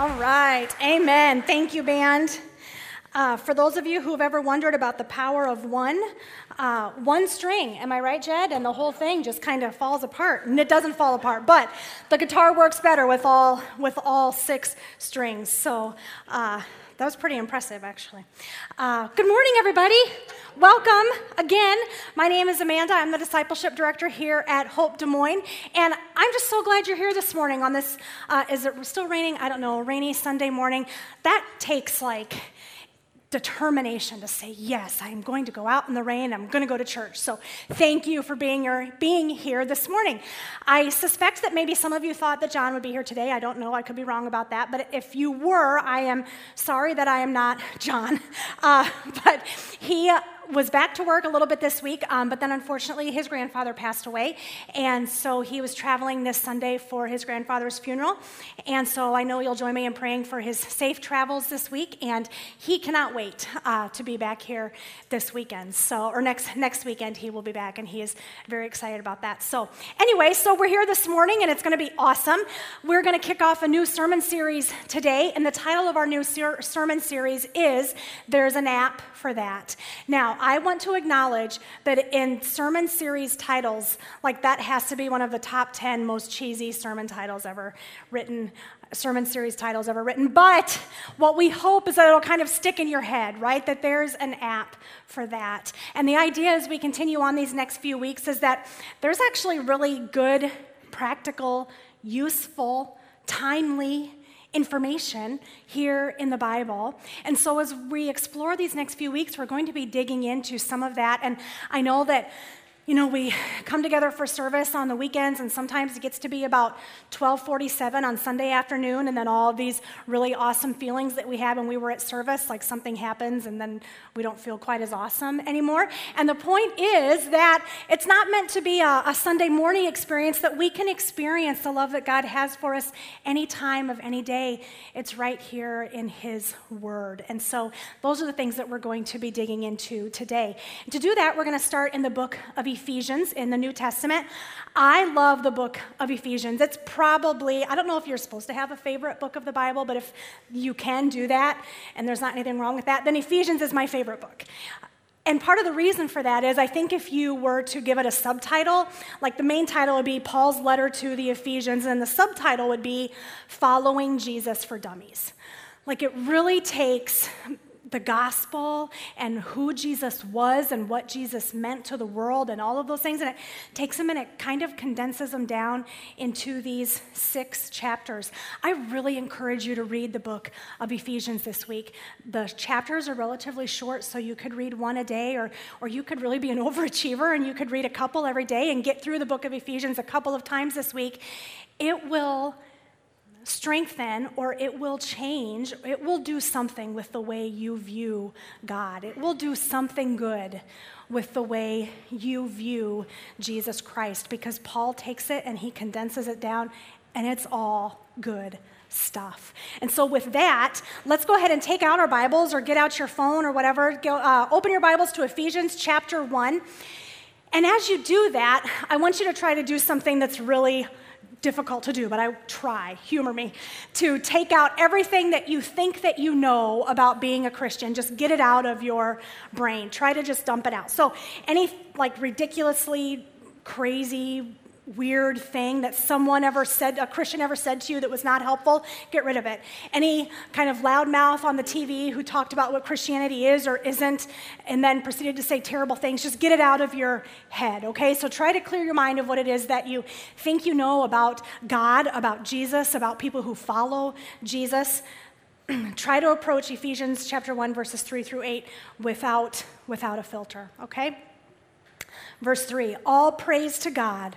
All right. Amen. Thank you, band. Uh, for those of you who have ever wondered about the power of one, uh, one string, am I right, Jed? And the whole thing just kind of falls apart. And it doesn't fall apart, but the guitar works better with all, with all six strings. So uh, that was pretty impressive, actually. Uh, good morning, everybody. Welcome again. My name is Amanda. I'm the discipleship director here at Hope Des Moines. And I'm just so glad you're here this morning on this, uh, is it still raining? I don't know, rainy Sunday morning. That takes like, determination to say, Yes, I'm going to go out in the rain, I'm going to go to church. So thank you for being, your, being here this morning. I suspect that maybe some of you thought that John would be here today. I don't know, I could be wrong about that. But if you were, I am sorry that I am not John. Uh, but he was back to work a little bit this week, um, but then unfortunately his grandfather passed away. And so he was traveling this Sunday for his grandfather's funeral. And so I know you'll join me in praying for his safe travels this week. And he cannot wait uh, to be back here this weekend. So, or next, next weekend he will be back, and he is very excited about that. So, anyway, so we're here this morning, and it's going to be awesome. We're going to kick off a new sermon series today, and the title of our new ser- sermon series is There's an App for That. Now, I want to acknowledge that in sermon series titles, like that has to be one of the top 10 most cheesy sermon titles ever written, sermon series titles ever written. But what we hope is that it'll kind of stick in your head, right? That there's an app for that. And the idea as we continue on these next few weeks is that there's actually really good, practical, useful, timely, information here in the Bible. And so, as we explore these next few weeks, we're going to be digging into some of that. And I know that you know, we come together for service on the weekends, and sometimes it gets to be about 1247 on Sunday afternoon, and then all these really awesome feelings that we have when we were at service, like something happens, and then we don't feel quite as awesome anymore. And the point is that it's not meant to be a, a Sunday morning experience, that we can experience the love that God has for us any time of any day. It's right here in His Word. And so those are the things that we're going to be digging into today. And to do that, we're going to start in the book of Ephesians. Ephesians in the New Testament. I love the book of Ephesians. It's probably, I don't know if you're supposed to have a favorite book of the Bible, but if you can do that, and there's not anything wrong with that, then Ephesians is my favorite book. And part of the reason for that is I think if you were to give it a subtitle, like the main title would be Paul's letter to the Ephesians, and the subtitle would be Following Jesus for Dummies. Like it really takes the gospel and who Jesus was and what Jesus meant to the world and all of those things. And it takes them and it kind of condenses them down into these six chapters. I really encourage you to read the book of Ephesians this week. The chapters are relatively short, so you could read one a day, or, or you could really be an overachiever and you could read a couple every day and get through the book of Ephesians a couple of times this week. It will strengthen or it will change, it will do something with the way you view God. It will do something good with the way you view Jesus Christ because Paul takes it and he condenses it down and it's all good stuff. And so, with that, let's go ahead and take out our Bibles or get out your phone or whatever. Go, uh, open your Bibles to Ephesians chapter 1. And as you do that, I want you to try to do something that's really difficult to do, but I try, humor me, to take out everything that you think that you know about being a Christian. Just get it out of your brain. Try to just dump it out. So, any like ridiculously crazy weird thing that someone ever said, a Christian ever said to you that was not helpful, get rid of it. Any kind of loudmouth on the TV who talked about what Christianity is or isn't, and then proceeded to say terrible things, just get it out of your head, okay? So try to clear your mind of what it is that you think you know about God, about Jesus, about people who follow Jesus. try to approach Ephesians chapter 1, verses 3 through 8 without, without a filter, okay? Verse 3 All praise to God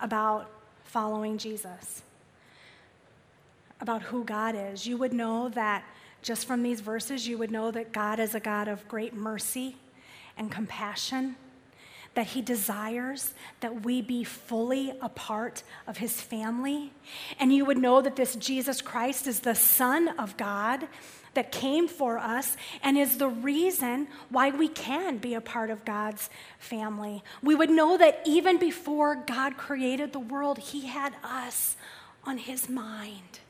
about following Jesus about who God is. You would know that just from these verses, you would know that God is a God of great mercy and compassion, that He desires that we be fully a part of His family. And you would know that this Jesus Christ is the Son of God that came for us and is the reason why we can be a part of God's family. We would know that even before God created the world, He had us on His mind.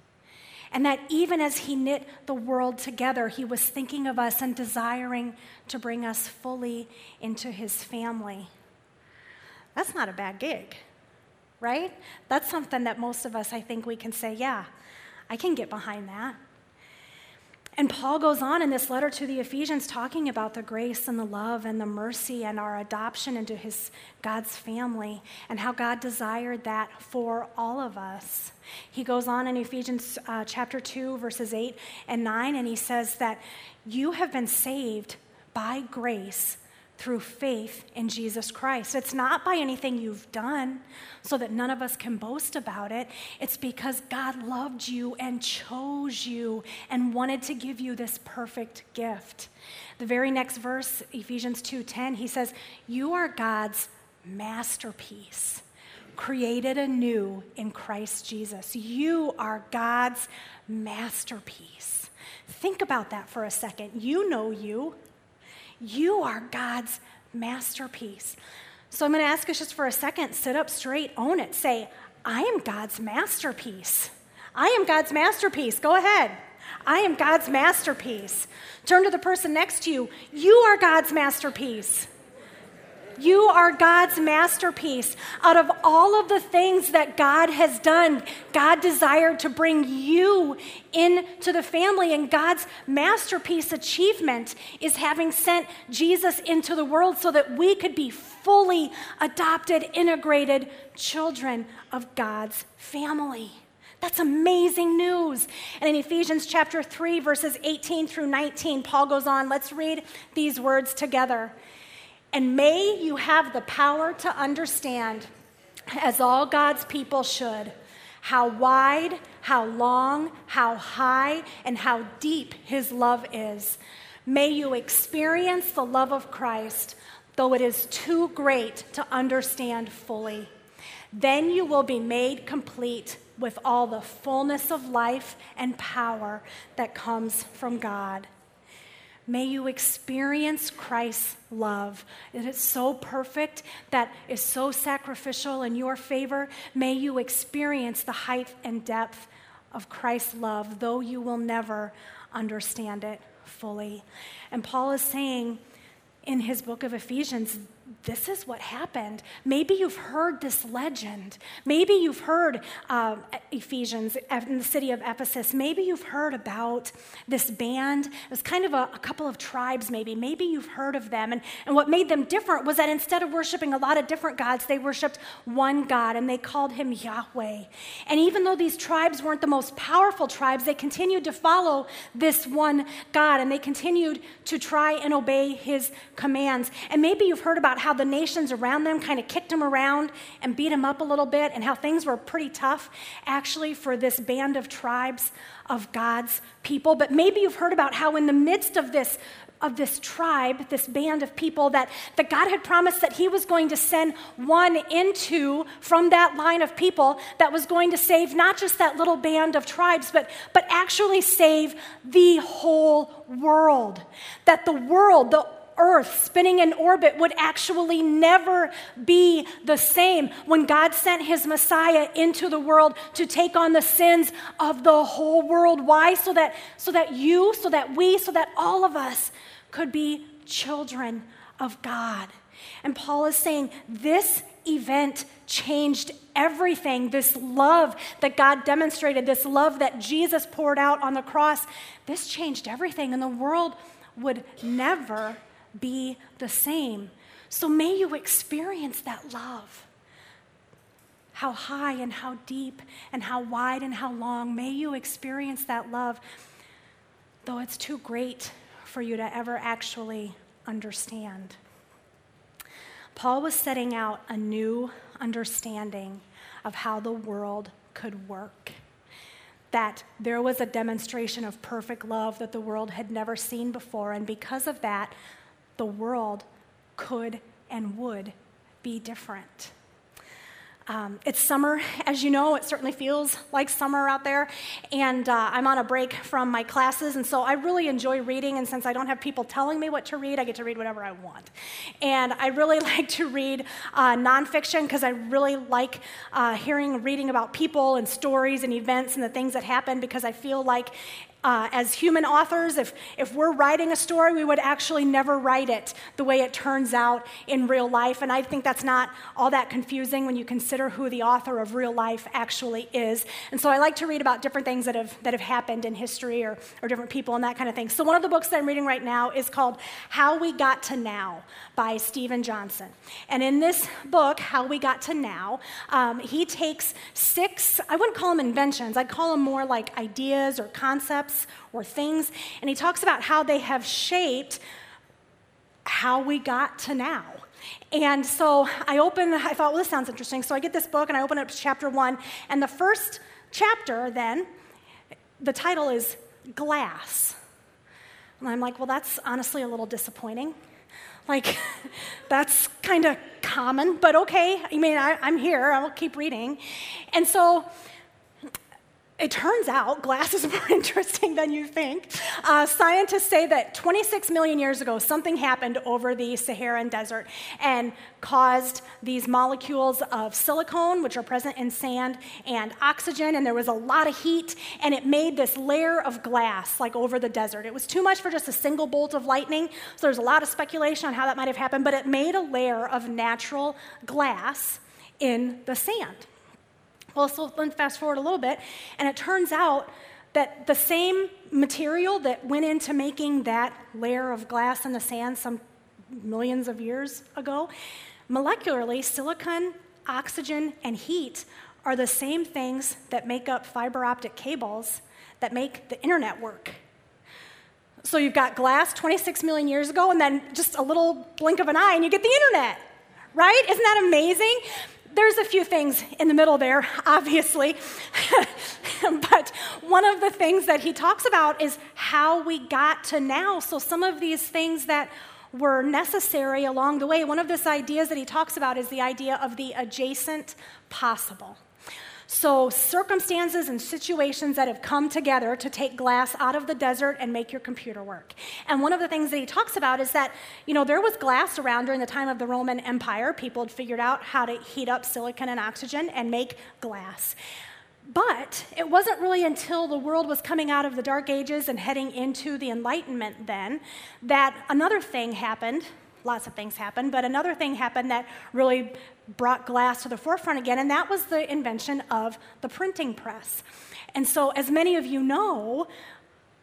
And that even as he knit the world together, he was thinking of us and desiring to bring us fully into his family. That's not a bad gig, right? That's something that most of us, I think, we can say, yeah, I can get behind that. And Paul goes on in this letter to the Ephesians talking about the grace and the love and the mercy and our adoption into his God's family and how God desired that for all of us. He goes on in Ephesians uh, chapter 2 verses 8 and 9 and he says that you have been saved by grace through faith in Jesus Christ. It's not by anything you've done so that none of us can boast about it. It's because God loved you and chose you and wanted to give you this perfect gift. The very next verse, Ephesians 2:10, he says, "You are God's masterpiece." Created anew in Christ Jesus. You are God's masterpiece. Think about that for a second. You know you. You are God's masterpiece. So I'm going to ask us just for a second sit up straight, own it. Say, I am God's masterpiece. I am God's masterpiece. Go ahead. I am God's masterpiece. Turn to the person next to you. You are God's masterpiece. You are God's masterpiece. Out of all of the things that God has done, God desired to bring you into the family. And God's masterpiece achievement is having sent Jesus into the world so that we could be fully adopted, integrated children of God's family. That's amazing news. And in Ephesians chapter 3, verses 18 through 19, Paul goes on. Let's read these words together. And may you have the power to understand, as all God's people should, how wide, how long, how high, and how deep His love is. May you experience the love of Christ, though it is too great to understand fully. Then you will be made complete with all the fullness of life and power that comes from God. May you experience Christ's love. It is so perfect, that is so sacrificial in your favor. May you experience the height and depth of Christ's love, though you will never understand it fully. And Paul is saying in his book of Ephesians, this is what happened. Maybe you've heard this legend. Maybe you've heard uh, Ephesians in the city of Ephesus. Maybe you've heard about this band. It was kind of a, a, couple of tribes, maybe. Maybe you've heard of them. And, and what made them different was that instead of worshiping a lot of different gods, they worshiped one God and they called him Yahweh. And even though these tribes weren't the most powerful tribes, they continued to follow this one God and they continued to try and obey his commands. And maybe you've heard about how the nations around them kind of kicked them around and beat them up a little bit, and how things were pretty tough actually for this band of tribes of God's people. But maybe you've heard about how, in the midst of this of this tribe, this band of people, that, that God had promised that He was going to send one into from that line of people that was going to save not just that little band of tribes, but, but actually save the whole world. That the world, the earth spinning in orbit would actually never be the same when God sent his Messiah into the world to take on the sins of the whole world. Why? So that, so that you, so that we, so that all of us could be children of God. And Paul is saying this event changed everything. This love that God demonstrated, this love that Jesus poured out on the cross, this changed everything, and the world would never be the same. So may you experience that love. How high and how deep and how wide and how long. May you experience that love, though it's too great for you to ever actually understand. Paul was setting out a new understanding of how the world could work. That there was a demonstration of perfect love that the world had never seen before, and because of that, the world could and would be different. Um, it's summer, as you know, it certainly feels like summer out there. And uh, I'm on a break from my classes, and so I really enjoy reading. And since I don't have people telling me what to read, I get to read whatever I want. And I really like to read uh, nonfiction because I really like uh, hearing, reading about people and stories and events and the things that happen because I feel like uh, as human authors, if, if we're writing a story, we would actually never write it the way it turns out in real life. And I think that's not all that confusing when you consider who the author of real life actually is. And so I like to read about different things that have, that have happened in history or, or different people and that kind of thing. So one of the books that I'm reading right now is called How We Got to Now by Steven Johnson. And in this book, How We Got to Now, um, he takes six, I wouldn't call them inventions, I'd call them more like ideas or concepts or things. And he talks about how they have shaped how we got to now. And so I open, I thought, well, this sounds interesting. So I get this book and I open up to chapter one. And the first chapter, then, the title is Glass. And I'm like, well, that's honestly a little disappointing. Like, that's kind of common, but okay. I mean, I, am here, I'll keep reading. And so it turns out glass is more interesting than you think. Uh, scientists say that 26 million years ago, something happened over the Saharan desert and caused these molecules of silicone, which are present in sand, and oxygen, and there was a lot of heat, and it made this layer of glass like over the desert. It was too much for just a single bolt of lightning, so there's a lot of speculation on how that might have happened, but it made a layer of natural glass in the sand. Well, so let's fast forward a little bit, and it turns out that the same material that went into making that layer of glass in the sand some millions of years ago, molecularly, silicon, oxygen, and heat are the same things that make up fiber optic cables that make the internet work. So you've got glass 26 million years ago, and then just a little blink of an eye, and you get the internet, right? Isn't that amazing? There's a few things in the middle there, obviously. but one of the things that he talks about is how we got to now. So, some of these things that were necessary along the way, one of these ideas that he talks about is the idea of the adjacent possible. So, circumstances and situations that have come together to take glass out of the desert and make your computer work. And one of the things that he talks about is that, you know, there was glass around during the time of the Roman Empire. People had figured out how to heat up silicon and oxygen and make glass. But it wasn't really until the world was coming out of the Dark Ages and heading into the Enlightenment then that another thing happened lots of things happened, but another thing happened that really brought glass to the forefront again, and that was the invention of the printing press. And so, as many of you know,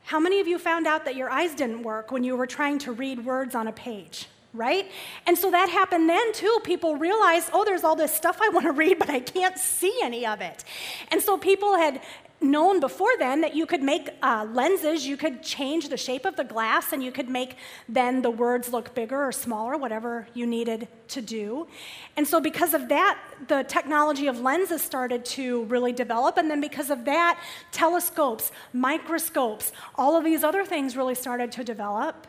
how many of you found out that your eyes didn't work when you were trying to read words on a page? Right? And so that happened then too. People realized, oh, there's all this stuff I want to read, but I can't see any of it. And so people had known before then that you could make uh, lenses, you could change the shape of the glass, and you could make then the words look bigger or smaller, whatever you needed to do. And so, because of that, the technology of lenses started to really develop. And then, because of that, telescopes, microscopes, all of these other things really started to develop.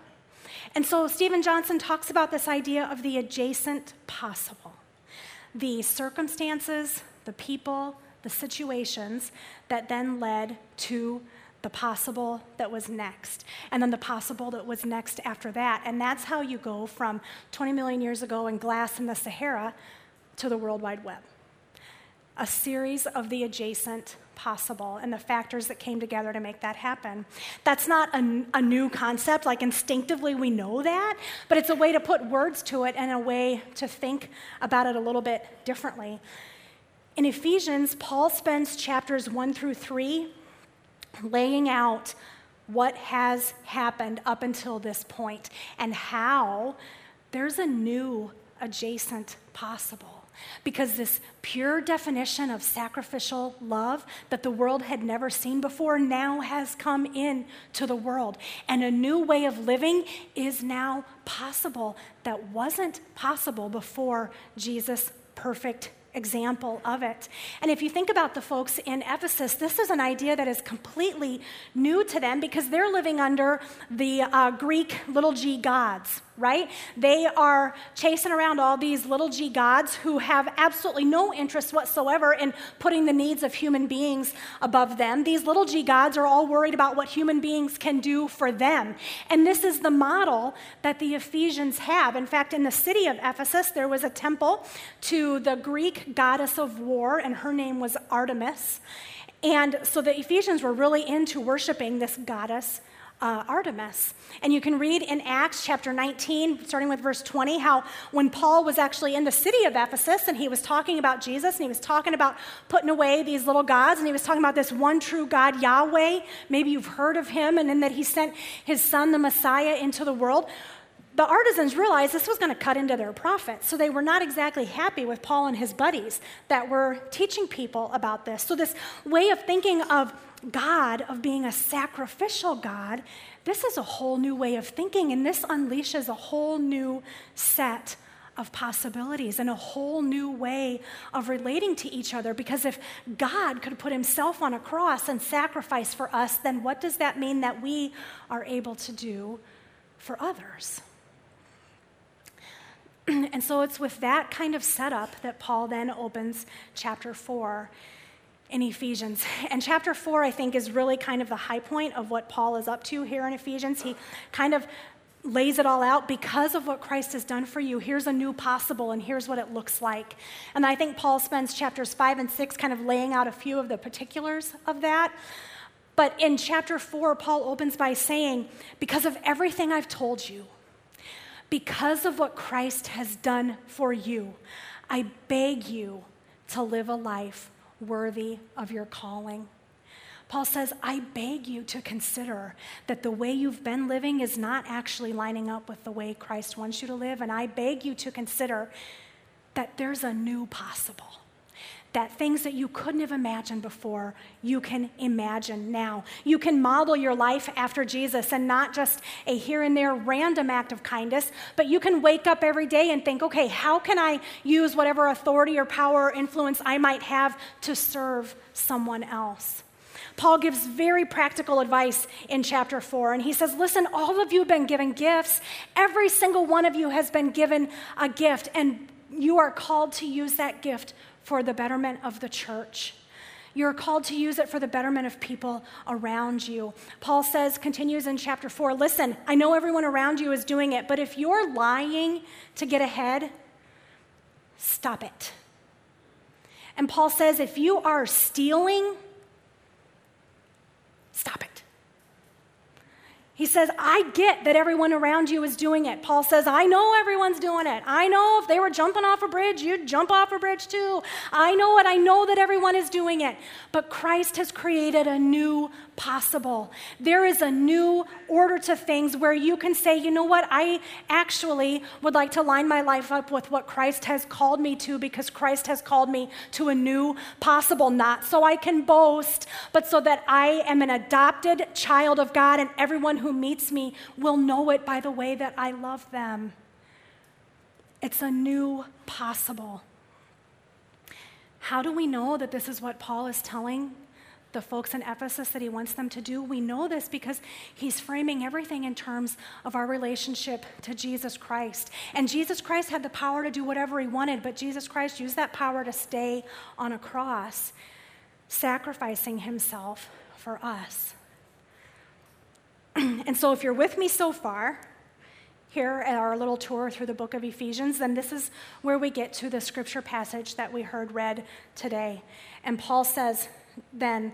And so, Steven Johnson talks about this idea of the adjacent possible the circumstances, the people, the situations that then led to the possible that was next, and then the possible that was next after that. And that's how you go from 20 million years ago in glass in the Sahara to the World Wide Web. a series of the adjacent possible and the factors that came together to make that happen. That's not a, a, new concept, like instinctively we know that, but it's a way to put words to it and a way to think about it a little bit differently. In Ephesians, Paul spends chapters one through three laying out what has happened up until this point and how there's a new adjacent possible. Because this pure definition of sacrificial love that the world had never seen before now has come in to the world. And a new way of living is now possible that wasn't possible before Jesus' perfect example of it. And if you think about the folks in Ephesus, this is an idea that is completely new to them because they're living under the uh, Greek little g gods, right? They are chasing around all these little g gods who have absolutely no interest whatsoever in putting the needs of human beings above them. These little g gods are all worried about what human beings can do for them. And this is the model that the Ephesians have. In fact, in the city of Ephesus, there was a temple to the Greek goddess of war, and her name was Artemis. And so the Ephesians were really into worshiping this goddess uh, Artemis. And you can read in Acts chapter 19, starting with verse 20, how when Paul was actually in the city of Ephesus and he was talking about Jesus and he was talking about putting away these little gods and he was talking about this one true God, Yahweh. Maybe you've heard of him, and then that he sent his son, the Messiah, into the world the artisans realized this was going to cut into their profits. So they were not exactly happy with Paul and his buddies that were teaching people about this. So, this way of thinking of God, of being a sacrificial God, this is a whole new way of thinking. And this unleashes a whole new set of possibilities and a whole new way of relating to each other. Because if God could put himself on a cross and sacrifice for us, then what does that mean that we are able to do for others? and so it's with that kind of setup that Paul then opens chapter 4 in Ephesians. And chapter 4, I think, is really kind of the high point of what Paul is up to here in Ephesians. He kind of lays it all out because of what Christ has done for you. Here's a new possible, and here's what it looks like. And I think Paul spends chapters 5 and 6 kind of laying out a few of the particulars of that. But in chapter 4, Paul opens by saying, Because of everything I've told you, because of what Christ has done for you, I beg you to live a life worthy of your calling. Paul says, I beg you to consider that the way you've been living is not actually lining up with the way Christ wants you to live. And I beg you to consider that there's a new possible that things that you couldn't have imagined before, you can imagine now. You can model your life after Jesus and not just a here and there random act of kindness, but you can wake up every day and think, okay, how can I use whatever authority or power or influence I might have to serve someone else? Paul gives very practical advice in chapter 4, and he says, Listen, all of you have been given gifts. Every single one of you has been given a gift, and you are called to use that gift for the betterment of the church. You're called to use it for the betterment of people around you. Paul says, continues in chapter 4 listen, I know everyone around you is doing it, but if you're lying to get ahead, stop it. And Paul says, if you are stealing, stop it. He says, I get that everyone around you is doing it. Paul says, I know everyone's doing it. I know if they were jumping off a bridge, you'd jump off a bridge too. I know it. I know that everyone is doing it. But Christ has created a new possible. There is a new order to things where you can say, you know what, I actually would like to line my life up with what Christ has called me to because Christ has called me to a new possible, not so I can boast, but so that I am an adopted child of God and everyone meets me will know it by the way that I love them. It's a new possible. How do we know that this is what Paul is telling the folks in Ephesus that he wants them to do. We know this because he's framing everything in terms of our relationship to Jesus Christ. And Jesus Christ had the power to do whatever he wanted, but Jesus Christ used that power to stay on a cross, sacrificing himself for us. and so, if you're with me so far, here at our little tour through the book of Ephesians, then this is where we get to the scripture passage that we heard read today. And Paul says then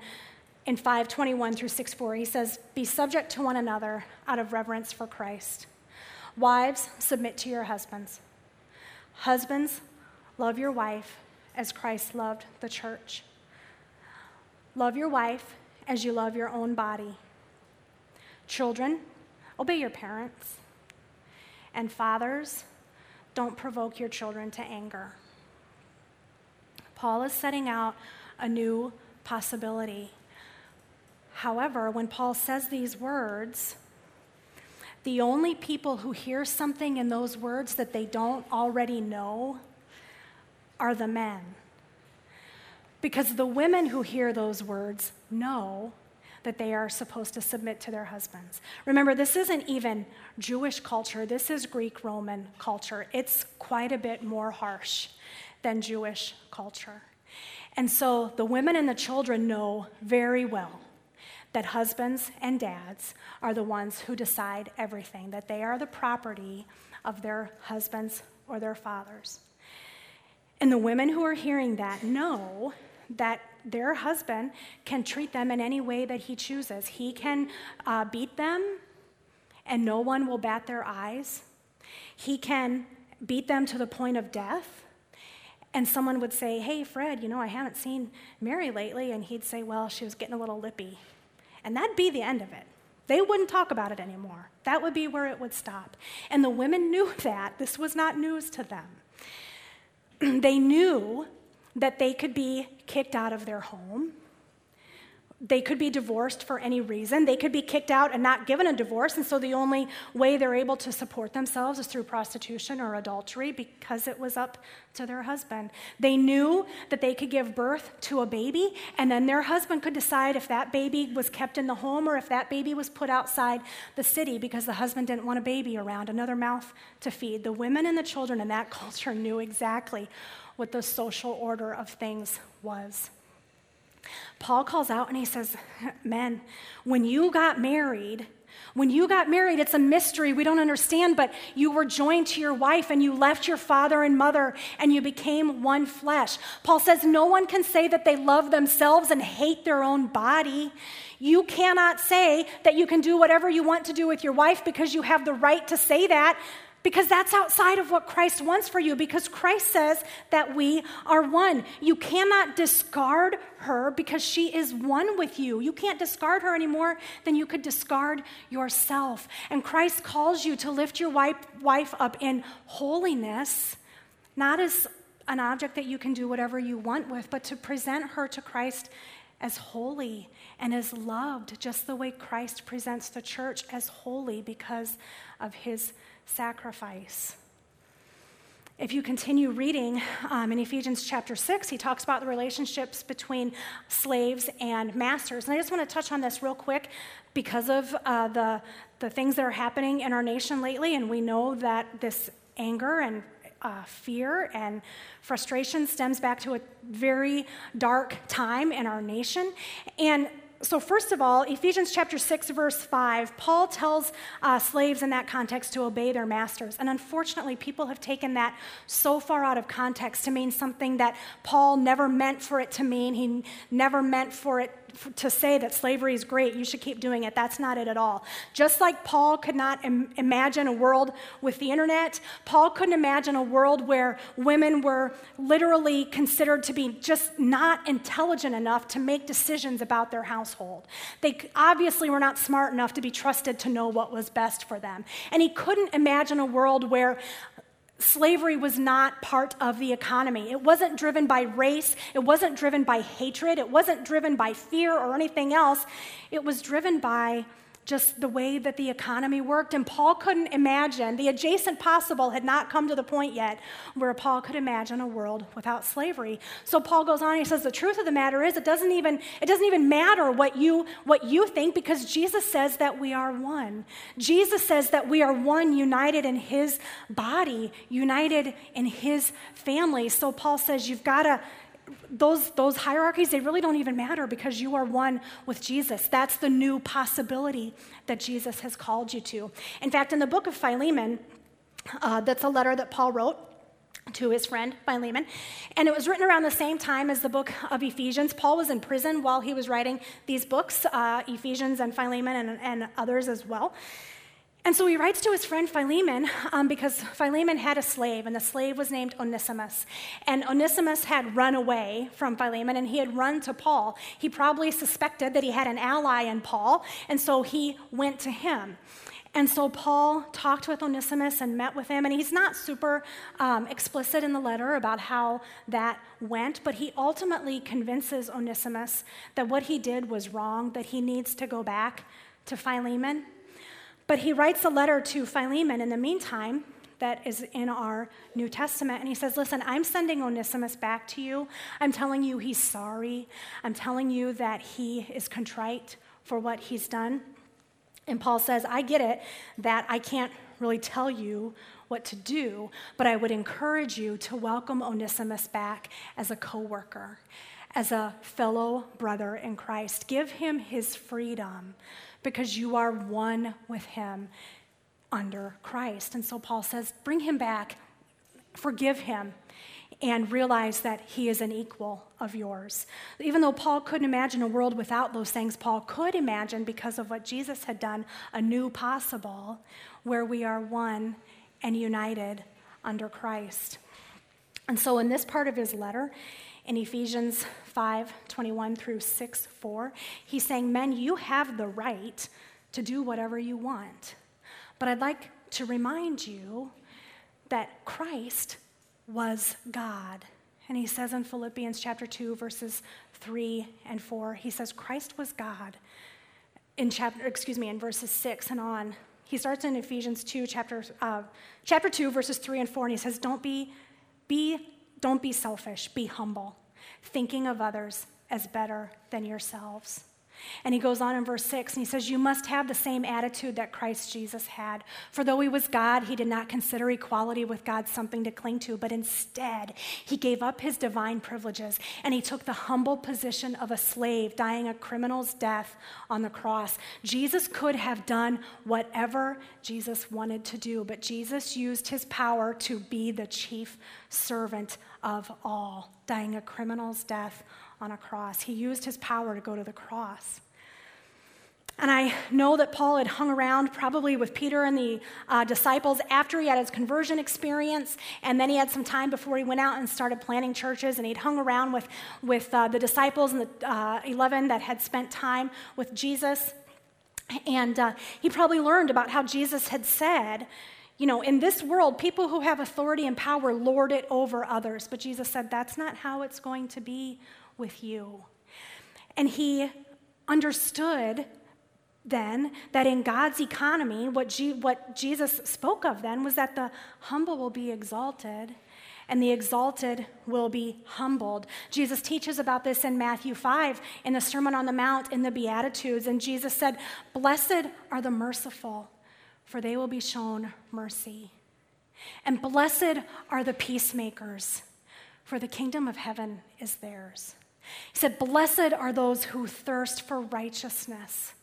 in 521 through 64, he says, Be subject to one another out of reverence for Christ. Wives, submit to your husbands. Husbands, love your wife as Christ loved the church. Love your wife as you love your own body. Children, obey your parents. And fathers, don't provoke your children to anger. Paul is setting out a new possibility. However, when Paul says these words, the only people who hear something in those words that they don't already know are the men. Because the women who hear those words know that they are supposed to submit to their husbands. Remember, this isn't even Jewish culture, this is Greek Roman culture. It's quite a bit more harsh than Jewish culture. And so the women and the children know very well that husbands and dads are the ones who decide everything, that they are the property of their husbands or their fathers. And the women who are hearing that know that their husband can treat them in any way that he chooses. He can uh, beat them, and no one will bat their eyes. He can beat them to the point of death. And someone would say, Hey, Fred, you know, I haven't seen Mary lately. And he'd say, Well, she was getting a little lippy. And that'd be the end of it. They wouldn't talk about it anymore. That would be where it would stop. And the women knew that. This was not news to them. they knew that they could be kicked out of their home. They could be divorced for any reason. They could be kicked out and not given a divorce, and so the only way they're able to support themselves is through prostitution or adultery because it was up to their husband. They knew that they could give birth to a baby, and then their husband could decide if that baby was kept in the home or if that baby was put outside the city because the husband didn't want a baby around, another mouth to feed. The women and the children in that culture knew exactly what the social order of things was. Paul calls out and he says, Men, when you got married, when you got married, it's a mystery we don't understand, but you were joined to your wife and you left your father and mother and you became one flesh. Paul says no one can say that they love themselves and hate their own body. You cannot say that you can do whatever you want to do with your wife because you have the right to say that because that's outside of what Christ wants for you, because Christ says that we are one. You cannot discard her because she is one with you. You can't discard her anymore than you could discard yourself. And Christ calls you to lift your wife up in holiness, not as an object that you can do whatever you want with, but to present her to Christ as holy and as loved, just the way Christ presents the church as holy because of his sacrifice. If you continue reading um, in Ephesians chapter 6, he talks about the relationships between slaves and masters. And I just want to touch on this real quick because of uh, the, the things that are happening in our nation lately. And we know that this anger and uh, fear and frustration stems back to a very dark time in our nation. And so, first of all, Ephesians chapter 6, verse 5, Paul tells uh, slaves in that context to obey their masters. And unfortunately, people have taken that so far out of context to mean something that Paul never meant for it to mean. He never meant for it to say that slavery is great, you should keep doing it. That's not it at all. Just like Paul could not Im- imagine a world with the internet, Paul couldn't imagine a world where women were literally considered to be just not intelligent enough to make decisions about their household. They obviously were not smart enough to be trusted to know what was best for them. And he couldn't imagine a world where slavery was not part of the economy. It wasn't driven by race, it wasn't driven by hatred, it wasn't driven by fear or anything else. It was driven by just the way that the economy worked. And Paul couldn't imagine, the adjacent possible had not come to the point yet where Paul could imagine a world without slavery. So Paul goes on, he says, the truth of the matter is it doesn't even, it doesn't even matter what you, what you think because Jesus says that we are one. Jesus says that we are one united in his body, united in his family. So Paul says you've got to those, those hierarchies, they really don't even matter because you are one with Jesus. That's the new possibility that Jesus has called you to. In fact, in the book of Philemon, uh, that's a letter that Paul wrote to his friend Philemon. And it was written around the same time as the book of Ephesians. Paul was in prison while he was writing these books, uh, Ephesians and Philemon and, and others as well. And so he writes to his friend Philemon um, because Philemon had a slave, and the slave was named Onesimus. And Onesimus had run away from Philemon, and he had run to Paul. He probably suspected that he had an ally in Paul, and so he went to him. And so Paul talked with Onesimus and met with him, and he's not super um, explicit in the letter about how that went, but he ultimately convinces Onesimus that what he did was wrong, that he needs to go back to Philemon. But he writes a letter to Philemon in the meantime that is in our New Testament. And he says, Listen, I'm sending Onesimus back to you. I'm telling you he's sorry. I'm telling you that he is contrite for what he's done. And Paul says, I get it that I can't really tell you what to do, but I would encourage you to welcome Onesimus back as a coworker, as a fellow brother in Christ. Give him his freedom because you are one with him under Christ. And so Paul says, bring him back, forgive him, and realize that he is an equal of yours. Even though Paul couldn't imagine a world without those things, Paul could imagine, because of what Jesus had done, a new possible where we are one and united under Christ. And so, in this part of his letter, in Ephesians 5 21 through 6 4, he's saying, Men, you have the right to do whatever you want. But I'd like to remind you that Christ was God. And he says in Philippians chapter 2, verses 3 and 4, he says, Christ was God. In chapter, excuse me, in verses 6 and on, he starts in Ephesians 2, chapter, uh, chapter 2, verses 3 and 4, and he says, Don't be, be, don't be selfish, be humble, thinking of others as better than yourselves. And he goes on in verse 6 and he says, You must have the same attitude that Christ Jesus had. For though he was God, he did not consider equality with God something to cling to, but instead, he gave up his divine privileges and he took the humble position of a slave, dying a criminal's death on the cross. Jesus could have done whatever Jesus wanted to do, but Jesus used his power to be the chief servant of all, dying a criminal's death on a cross. He used his power to go to the cross. And I know that Paul had hung around probably with Peter and the uh, disciples after he had his conversion experience. And then he had some time before he went out and started planting churches. And he'd hung around with, with uh, the disciples and the uh, 11 that had spent time with Jesus. And uh, he probably learned about how Jesus had said, you know, in this world, people who have authority and power lord it over others. But Jesus said, that's not how it's going to be with you. And he understood then that in God's economy, what, G- what Jesus spoke of then was that the humble will be exalted and the exalted will be humbled. Jesus teaches about this in Matthew 5 in the Sermon on the Mount in the Beatitudes. And Jesus said, Blessed are the merciful, for they will be shown mercy. And blessed are the peacemakers, for the kingdom of heaven is theirs. He said, Blessed are those who thirst for righteousness,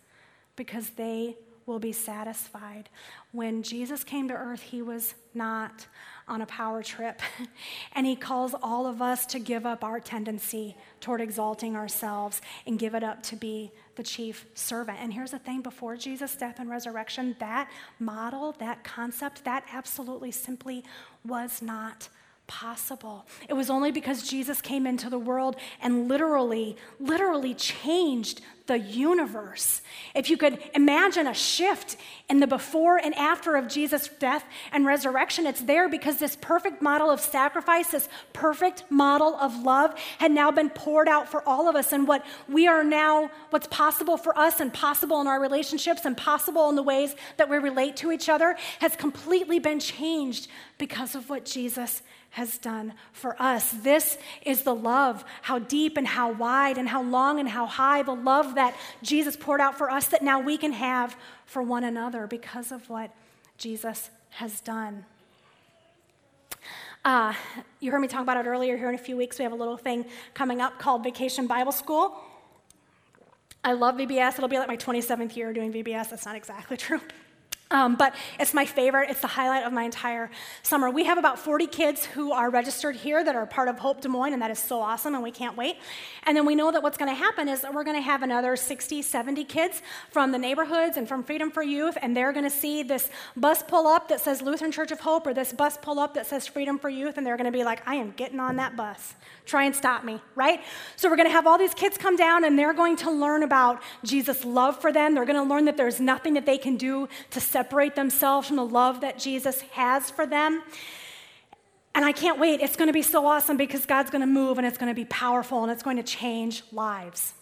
because they will be satisfied. When Jesus came to earth, he was not on a power trip. and he calls all of us to give up our tendency toward exalting ourselves and give it up to be the chief servant. And here's the thing before Jesus' death and resurrection, that model, that concept, that absolutely simply was not possible. It was only because Jesus came into the world and literally, literally changed the universe. If you could imagine a shift in the before and after of Jesus' death and resurrection, it's there because this perfect model of sacrifice, this perfect model of love had now been poured out for all of us. And what we are now, what's possible for us and possible in our relationships and possible in the ways that we relate to each other has completely been changed because of what Jesus has done for us. This is the love, how deep and how wide and how long and how high, the love that Jesus poured out for us that now we can have for one another because of what Jesus has done. Uh, you heard me talk about it earlier here in a few weeks. We have a little thing coming up called Vacation Bible School. I love VBS. It'll be like my 27th year doing VBS. That's not exactly true. Um, but it's my favorite. It's the highlight of my entire summer. We have about 40 kids who are registered here that are part of Hope Des Moines, and that is so awesome, and we can't wait. And then we know that what's going to happen is that we're going to have another 60, 70 kids from the neighborhoods and from Freedom for Youth, and they're going to see this bus pull up that says Lutheran Church of Hope or this bus pull up that says Freedom for Youth, and they're going to be like, I am getting on that bus. Try and stop me, right? So we're going to have all these kids come down, and they're going to learn about Jesus' love for them. They're going to learn that there's nothing that they can do to separate themselves from the love that Jesus has for them. And I can't wait. It's going to be so awesome because God's going to move and it's going to be powerful and it's going to change lives.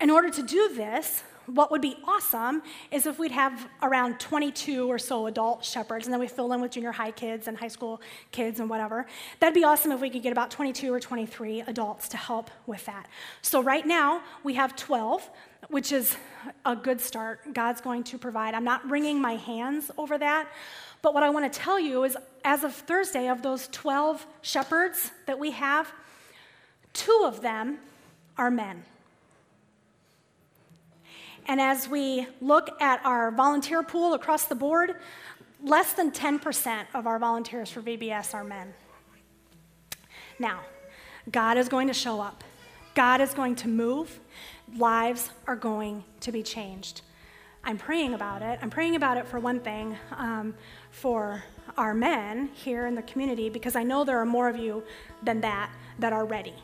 In order to do this, what would be awesome is if we'd have around 22 or so adult shepherds, and then we fill in with junior high kids and high school kids and whatever. That'd be awesome if we could get about 22 or 23 adults to help with that. So right now, we have 12 which is a good start. God's going to provide. I'm not wringing my hands over that. But what I want to tell you is, as of Thursday, of those 12 shepherds that we have, two of them are men. And as we look at our volunteer pool across the board, less than 10% of our volunteers for VBS are men. Now, God is going to show up, God is going to move lives are going to be changed. I'm praying about it. I'm praying about it for one thing, um, for our men here in the community, because I know there are more of you than that that are ready.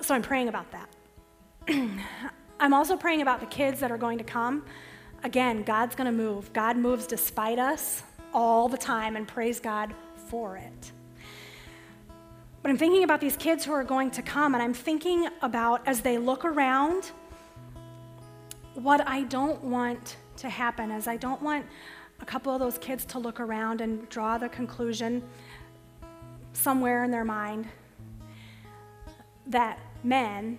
So I'm praying about that. I'm also praying about the kids that are going to come. Again, God's going to move. God moves despite us all the time, and praise God for it. But I'm thinking about these kids who are going to come, and I'm thinking about as they look around what I don't want to happen is I don't want a couple of those kids to look around and draw the conclusion somewhere in their mind that men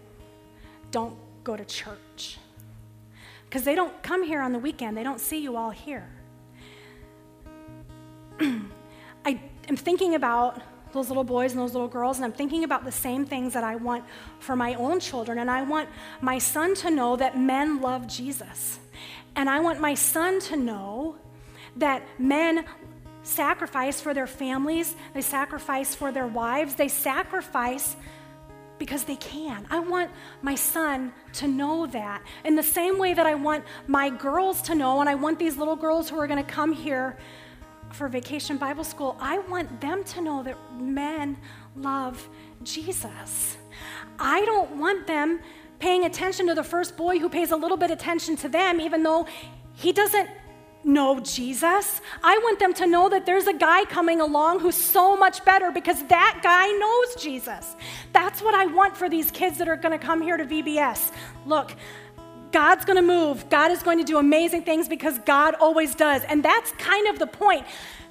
don't go to church. Because they don't come here on the weekend, they don't see you all here. I am thinking about those little boys and those little girls, and I'm thinking about the same things that I want for my own children. And I want my son to know that men love Jesus. And I want my son to know that men sacrifice for their families, they sacrifice for their wives, they sacrifice because they can. I want my son to know that. In the same way that I want my girls to know, and I want these little girls who are going to come here for Vacation Bible School, I want them to know that men love Jesus. I don't want them paying attention to the first boy who pays a little bit attention to them, even though he doesn't know Jesus. I want them to know that there's a guy coming along who's so much better because that guy knows Jesus. That's what I want for these kids that are going to come here to VBS. Look, God's going to move. God is going to do amazing things because God always does. And that's kind of the point.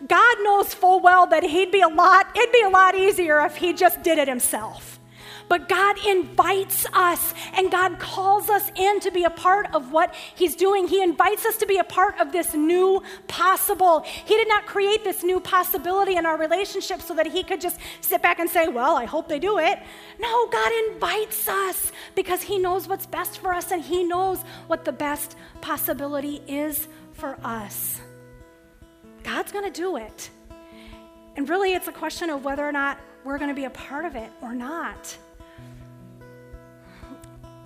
God knows full well that he'd be a lot it'd be a lot easier if he just did it himself. But God invites us and God calls us in to be a part of what He's doing. He invites us to be a part of this new possible. He did not create this new possibility in our relationship so that He could just sit back and say, Well, I hope they do it. No, God invites us because He knows what's best for us and He knows what the best possibility is for us. God's going to do it. And really, it's a question of whether or not we're going to be a part of it or not.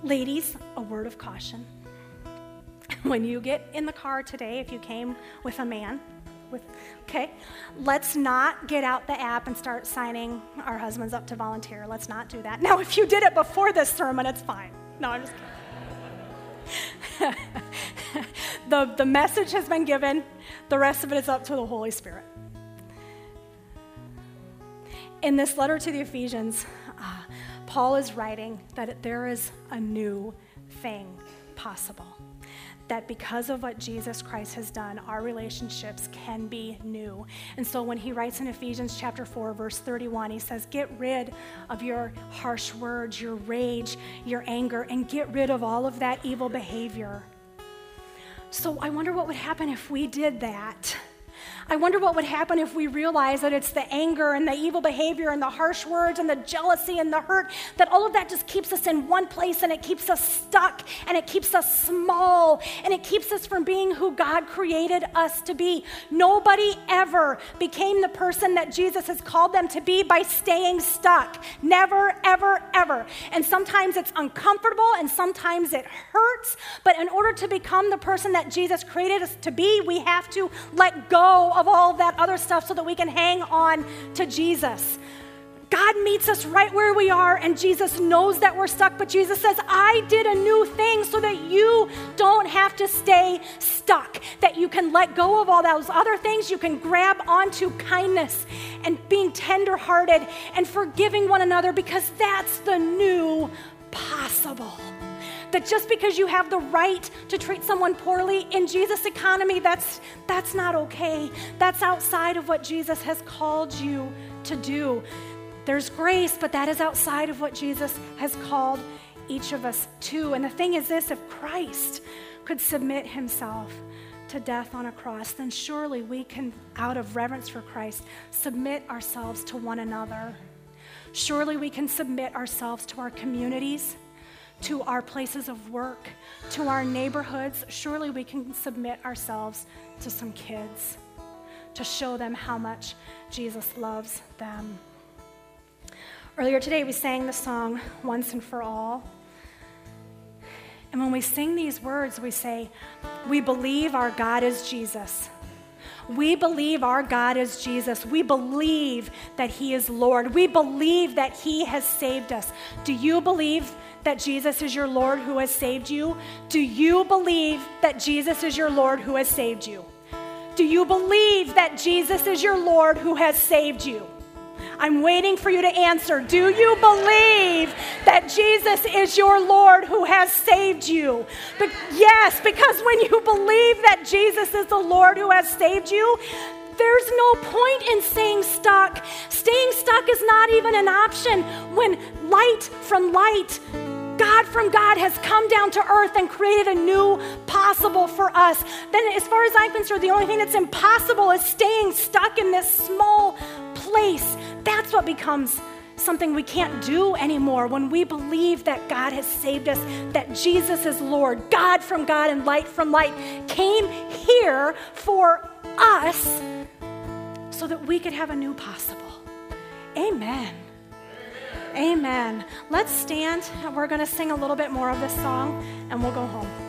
Ladies, a word of caution. When you get in the car today, if you came with a man, with okay, let's not get out the app and start signing our husbands up to volunteer. Let's not do that. Now, if you did it before this sermon, it's fine. No, I'm just kidding. the, the message has been given, the rest of it is up to the Holy Spirit. In this letter to the Ephesians, uh, Paul is writing that there is a new thing possible. That because of what Jesus Christ has done, our relationships can be new. And so when he writes in Ephesians chapter 4, verse 31, he says, Get rid of your harsh words, your rage, your anger, and get rid of all of that evil behavior. So I wonder what would happen if we did that. I wonder what would happen if we realize that it's the anger and the evil behavior and the harsh words and the jealousy and the hurt, that all of that just keeps us in one place and it keeps us stuck and it keeps us small and it keeps us from being who God created us to be. Nobody ever became the person that Jesus has called them to be by staying stuck. Never, ever, ever. And sometimes it's uncomfortable and sometimes it hurts, but in order to become the person that Jesus created us to be, we have to let go of all that other stuff so that we can hang on to Jesus. God meets us right where we are, and Jesus knows that we're stuck, but Jesus says, I did a new thing so that you don't have to stay stuck, that you can let go of all those other things. You can grab onto kindness and being tenderhearted and forgiving one another because that's the new possible. That just because you have the right to treat someone poorly in Jesus' economy, that's, that's not okay. That's outside of what Jesus has called you to do. There's grace, but that is outside of what Jesus has called each of us to. And the thing is this if Christ could submit himself to death on a cross, then surely we can, out of reverence for Christ, submit ourselves to one another. Surely we can submit ourselves to our communities to our places of work, to our neighborhoods, surely we can submit ourselves to some kids to show them how much Jesus loves them. Earlier today, we sang the song Once and for All. And when we sing these words, we say, We believe our God is Jesus. We believe our God is Jesus. We believe that He is Lord. We believe that He has saved us. Do you believe that Jesus is your Lord who has saved you? Do you believe that Jesus is your Lord who has saved you? Do you believe that Jesus is your Lord who has saved you? I'm waiting for you to answer. Do you believe that Jesus is your Lord who has saved you? But yes, because when you believe that Jesus is the Lord who has saved you, there's no point in staying stuck. Staying stuck is not even an option when light from light God from God has come down to earth and created a new possible for us. Then, as far as I'm concerned, the only thing that's impossible is staying stuck in this small place. That's what becomes something we can't do anymore when we believe that God has saved us, that Jesus is Lord, God from God and light from light, came here for us so that we could have a new possible. Amen. Amen. Let's stand. We're going to sing a little bit more of this song and we'll go home.